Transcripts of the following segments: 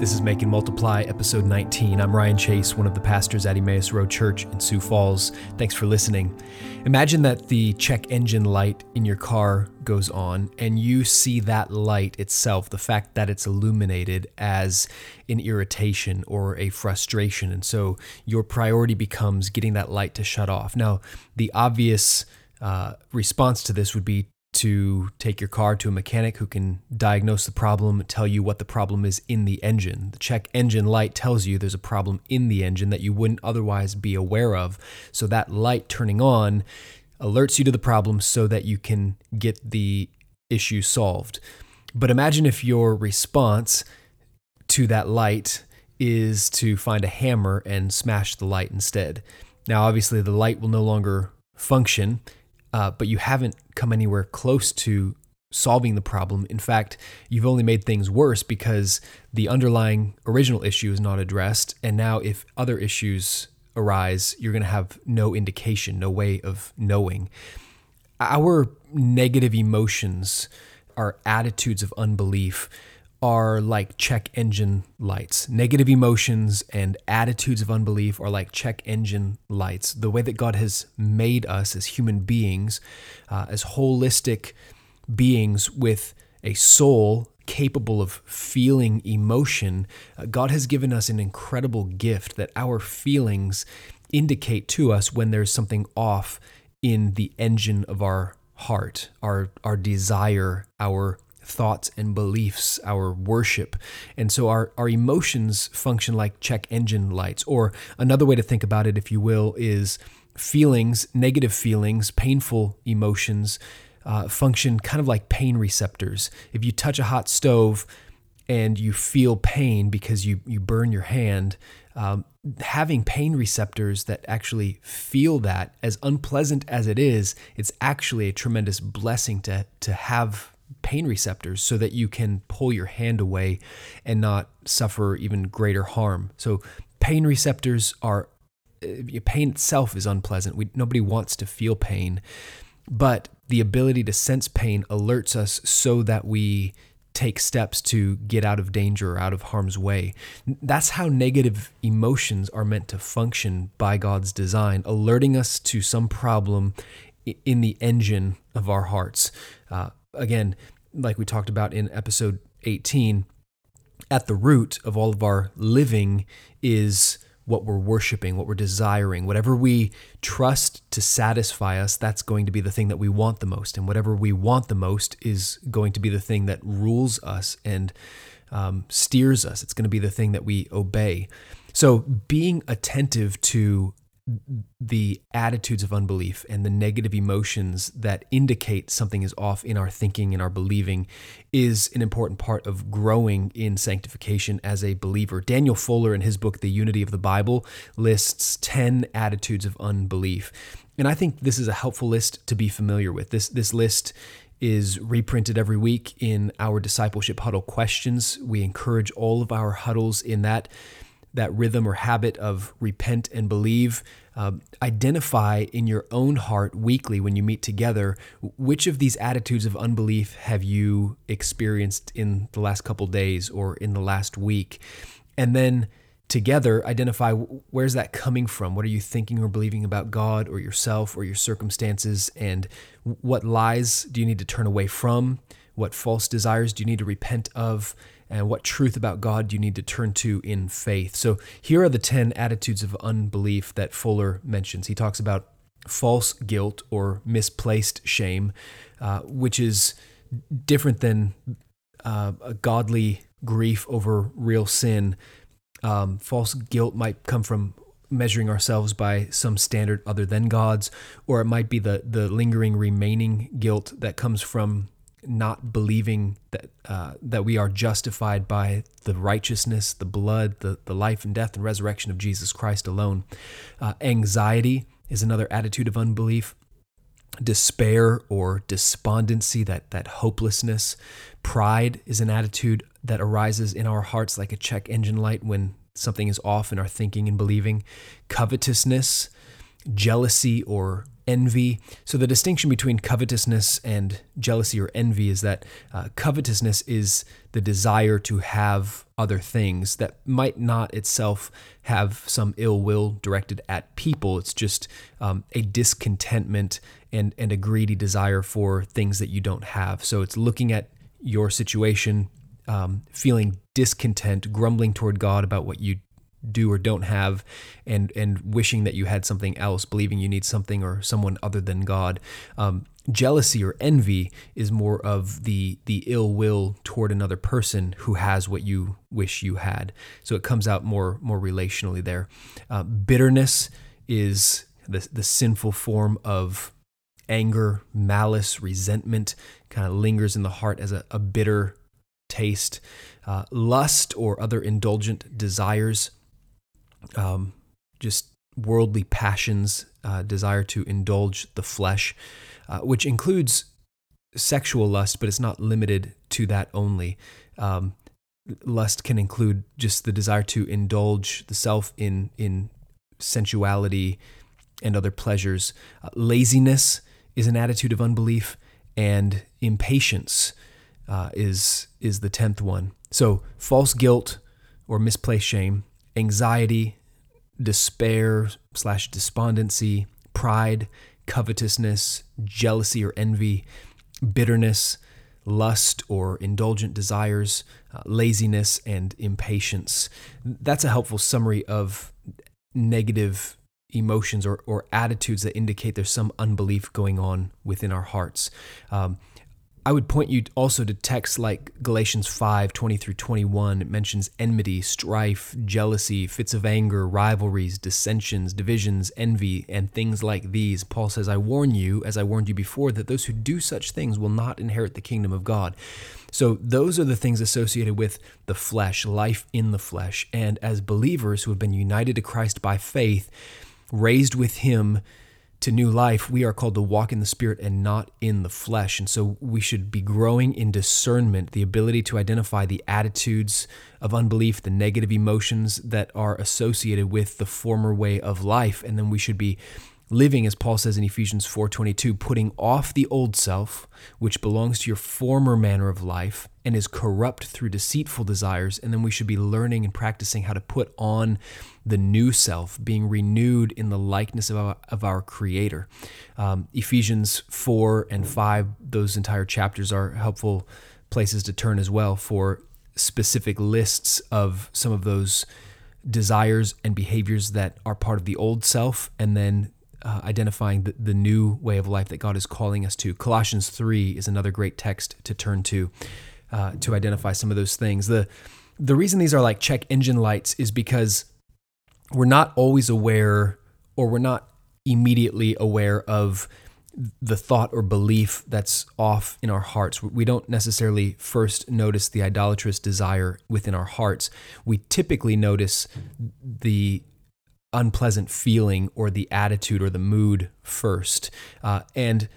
This is Make and Multiply, episode 19. I'm Ryan Chase, one of the pastors at Emmaus Road Church in Sioux Falls. Thanks for listening. Imagine that the check engine light in your car goes on, and you see that light itself, the fact that it's illuminated, as an irritation or a frustration. And so your priority becomes getting that light to shut off. Now, the obvious uh, response to this would be to take your car to a mechanic who can diagnose the problem, tell you what the problem is in the engine. The check engine light tells you there's a problem in the engine that you wouldn't otherwise be aware of. So that light turning on alerts you to the problem so that you can get the issue solved. But imagine if your response to that light is to find a hammer and smash the light instead. Now, obviously, the light will no longer function uh, but you haven't come anywhere close to solving the problem. In fact, you've only made things worse because the underlying original issue is not addressed. And now, if other issues arise, you're going to have no indication, no way of knowing. Our negative emotions, our attitudes of unbelief, are like check engine lights. Negative emotions and attitudes of unbelief are like check engine lights. The way that God has made us as human beings, uh, as holistic beings with a soul capable of feeling emotion, uh, God has given us an incredible gift that our feelings indicate to us when there's something off in the engine of our heart, our our desire, our thoughts and beliefs, our worship. And so our, our emotions function like check engine lights. Or another way to think about it, if you will, is feelings, negative feelings, painful emotions uh, function kind of like pain receptors. If you touch a hot stove, and you feel pain because you, you burn your hand, um, having pain receptors that actually feel that, as unpleasant as it is, it's actually a tremendous blessing to, to have pain receptors so that you can pull your hand away and not suffer even greater harm. So, pain receptors are uh, pain itself is unpleasant. We, nobody wants to feel pain, but the ability to sense pain alerts us so that we take steps to get out of danger or out of harm's way. That's how negative emotions are meant to function by God's design, alerting us to some problem in the engine of our hearts. Uh, again, like we talked about in episode 18, at the root of all of our living is what we're worshiping, what we're desiring. Whatever we trust to satisfy us, that's going to be the thing that we want the most. And whatever we want the most is going to be the thing that rules us and um, steers us. It's going to be the thing that we obey. So being attentive to the attitudes of unbelief and the negative emotions that indicate something is off in our thinking and our believing is an important part of growing in sanctification as a believer. Daniel Fuller, in his book, The Unity of the Bible, lists 10 attitudes of unbelief. And I think this is a helpful list to be familiar with. This, this list is reprinted every week in our discipleship huddle questions. We encourage all of our huddles in that that rhythm or habit of repent and believe. Uh, identify in your own heart weekly when you meet together which of these attitudes of unbelief have you experienced in the last couple days or in the last week. And then together identify where's that coming from? What are you thinking or believing about God or yourself or your circumstances? And what lies do you need to turn away from? What false desires do you need to repent of? And what truth about God do you need to turn to in faith? So here are the 10 attitudes of unbelief that Fuller mentions. He talks about false guilt or misplaced shame, uh, which is different than uh, a godly grief over real sin. Um, false guilt might come from measuring ourselves by some standard other than God's, or it might be the the lingering remaining guilt that comes from not believing that uh, that we are justified by the righteousness, the blood, the, the life and death and resurrection of Jesus Christ alone. Uh, anxiety is another attitude of unbelief. Despair or despondency, that, that hopelessness. Pride is an attitude that arises in our hearts like a check engine light when something is off in our thinking and believing. Covetousness, jealousy or envy. So, the distinction between covetousness and jealousy or envy is that uh, covetousness is the desire to have other things that might not itself have some ill will directed at people. It's just um, a discontentment and, and a greedy desire for things that you don't have. So, it's looking at your situation, um, feeling discontent, grumbling toward God about what you do or don't have and and wishing that you had something else believing you need something or someone other than god. Um, jealousy or envy is more of the the ill will toward another person who has what you wish you had. So it comes out more more relationally there. Uh, bitterness is the, the sinful form of anger malice resentment kind of lingers in the heart as a, a bitter taste. Uh, lust or other indulgent desires um, just worldly passions, uh, desire to indulge the flesh, uh, which includes sexual lust, but it's not limited to that only. Um, lust can include just the desire to indulge the self in in sensuality and other pleasures. Uh, laziness is an attitude of unbelief, and impatience uh, is is the tenth one. So false guilt or misplaced shame anxiety, despair slash despondency, pride, covetousness, jealousy or envy, bitterness, lust or indulgent desires, uh, laziness, and impatience. That's a helpful summary of negative emotions or, or attitudes that indicate there's some unbelief going on within our hearts. Um, I would point you also to texts like Galatians 5 20 through 21. It mentions enmity, strife, jealousy, fits of anger, rivalries, dissensions, divisions, envy, and things like these. Paul says, I warn you, as I warned you before, that those who do such things will not inherit the kingdom of God. So, those are the things associated with the flesh, life in the flesh. And as believers who have been united to Christ by faith, raised with Him, to new life, we are called to walk in the Spirit and not in the flesh. And so we should be growing in discernment, the ability to identify the attitudes of unbelief, the negative emotions that are associated with the former way of life. And then we should be living as Paul says in Ephesians 4:22 putting off the old self which belongs to your former manner of life and is corrupt through deceitful desires. And then we should be learning and practicing how to put on the new self being renewed in the likeness of our, of our creator. Um, Ephesians 4 and 5 those entire chapters are helpful places to turn as well for specific lists of some of those desires and behaviors that are part of the old self and then uh, identifying the, the new way of life that God is calling us to. Colossians 3 is another great text to turn to uh, to identify some of those things. The, the reason these are like check engine lights is because we're not always aware or we're not immediately aware of the thought or belief that's off in our hearts. We don't necessarily first notice the idolatrous desire within our hearts. We typically notice the unpleasant feeling or the attitude or the mood first. Uh, and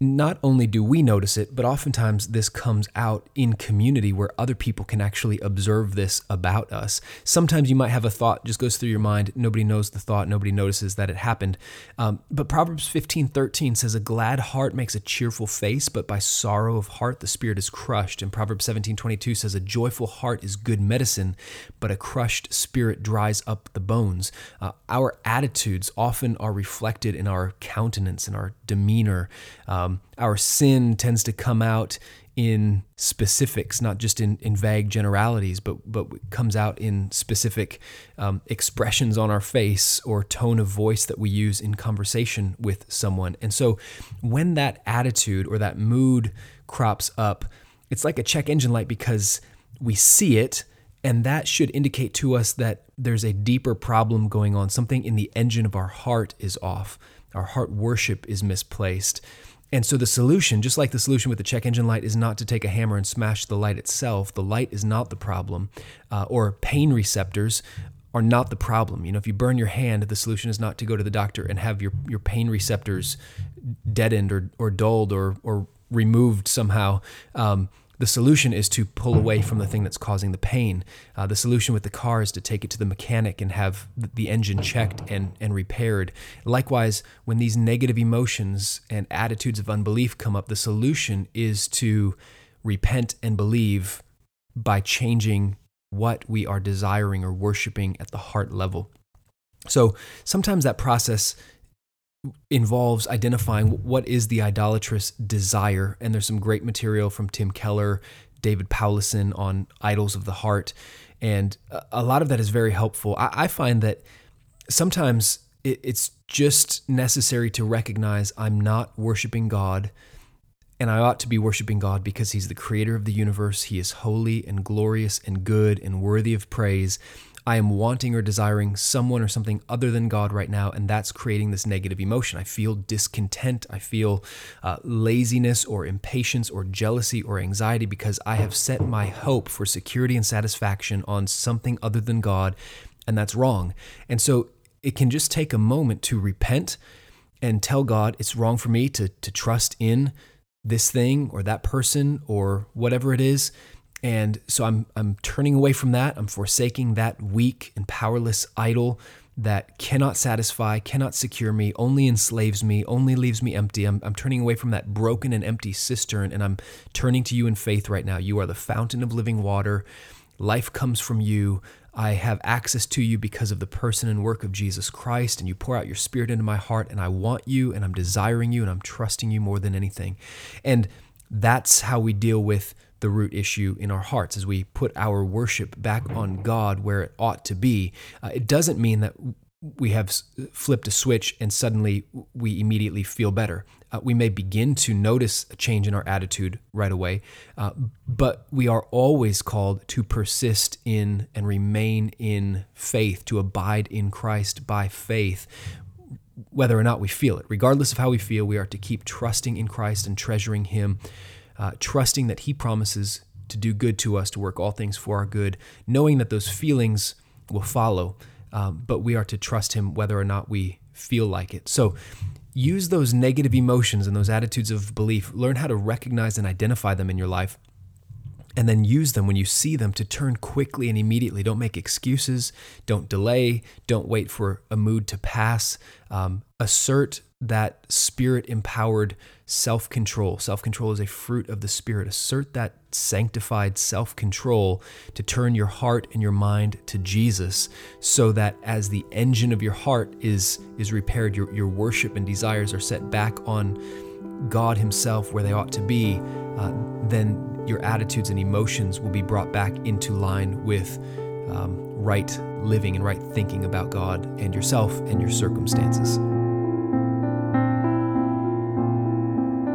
not only do we notice it, but oftentimes this comes out in community where other people can actually observe this about us. Sometimes you might have a thought just goes through your mind. Nobody knows the thought. Nobody notices that it happened. Um, but Proverbs 15, 13 says, A glad heart makes a cheerful face, but by sorrow of heart the spirit is crushed. And Proverbs 17, 22 says, A joyful heart is good medicine, but a crushed spirit dries up the bones. Uh, our attitudes often are reflected in our countenance and our demeanor. Um, our sin tends to come out in specifics, not just in, in vague generalities, but but comes out in specific um, expressions on our face or tone of voice that we use in conversation with someone. And so, when that attitude or that mood crops up, it's like a check engine light because we see it, and that should indicate to us that there's a deeper problem going on. Something in the engine of our heart is off. Our heart worship is misplaced And so the solution, just like the solution with the check engine light, is not to take a hammer and smash the light itself. The light is not the problem, uh, or pain receptors are not the problem. You know, if you burn your hand, the solution is not to go to the doctor and have your, your pain receptors deadened or, or dulled or, or removed somehow. Um, the solution is to pull away from the thing that's causing the pain. Uh, the solution with the car is to take it to the mechanic and have the engine checked and, and repaired. Likewise, when these negative emotions and attitudes of unbelief come up, the solution is to repent and believe by changing what we are desiring or worshiping at the heart level. So sometimes that process involves identifying what is the idolatrous desire. And there's some great material from Tim Keller, David Powlison on idols of the heart. And a lot of that is very helpful. I, find that sometimes it's just necessary to recognize I'm not worshiping God and I ought to be worshiping God because He's the creator of the universe. He is holy and glorious and good and worthy of praise. I am wanting or desiring someone or something other than God right now, and that's creating this negative emotion. I feel discontent. I feel uh, laziness or impatience or jealousy or anxiety because I have set my hope for security and satisfaction on something other than God, and that's wrong. And so it can just take a moment to repent and tell God it's wrong for me to, to trust in this thing or that person or whatever it is. And so I'm I'm turning away from that. I'm forsaking that weak and powerless idol that cannot satisfy, cannot secure me, only enslaves me, only leaves me empty. I'm, I'm turning away from that broken and empty cistern and I'm turning to you in faith right now. You are the fountain of living water. Life comes from you. I have access to you because of the person and work of Jesus Christ, and you pour out your spirit into my heart, and I want you, and I'm desiring you, and I'm trusting you more than anything. And that's how we deal with the root issue in our hearts as we put our worship back on God where it ought to be. Uh, it doesn't mean that we have flipped a switch and suddenly we immediately feel better. Uh, we may begin to notice a change in our attitude right away, uh, but we are always called to persist in and remain in faith, to abide in Christ by faith, whether or not we feel it. Regardless of how we feel, we are to keep trusting in Christ and treasuring Him, uh, trusting that He promises to do good to us, to work all things for our good, knowing that those feelings will follow um, but we are to trust Him whether or not we feel like it. So use those negative emotions and those attitudes of belief. Learn how to recognize and identify them in your life. And then use them when you see them to turn quickly and immediately. Don't make excuses. Don't delay. Don't wait for a mood to pass. Um, assert that spirit empowered self control. Self control is a fruit of the Spirit. Assert that sanctified self control to turn your heart and your mind to Jesus so that as the engine of your heart is, is repaired, your, your worship and desires are set back on God Himself where they ought to be, uh, then your attitudes and emotions will be brought back into line with um, right living and right thinking about God and yourself and your circumstances.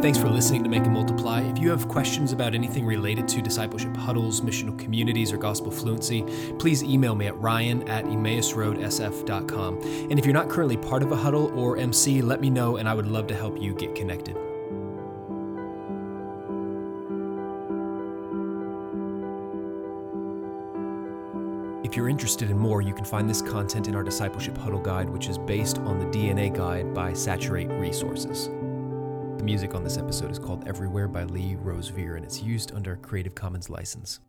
Thanks for listening to Make and Multiply. If you have questions about anything related to discipleship huddles, missional communities, or gospel fluency, please email me at ryan at emmausroadsf.com. And if you're not currently part of a huddle or MC, let me know and I would love to help you get connected. If you're interested in more, you can find this content in our Discipleship Huddle Guide, which is based on the DNA Guide by Saturate Resources. The music on this episode is called Everywhere by Lee Rosevere, and it's used under a Creative Commons license.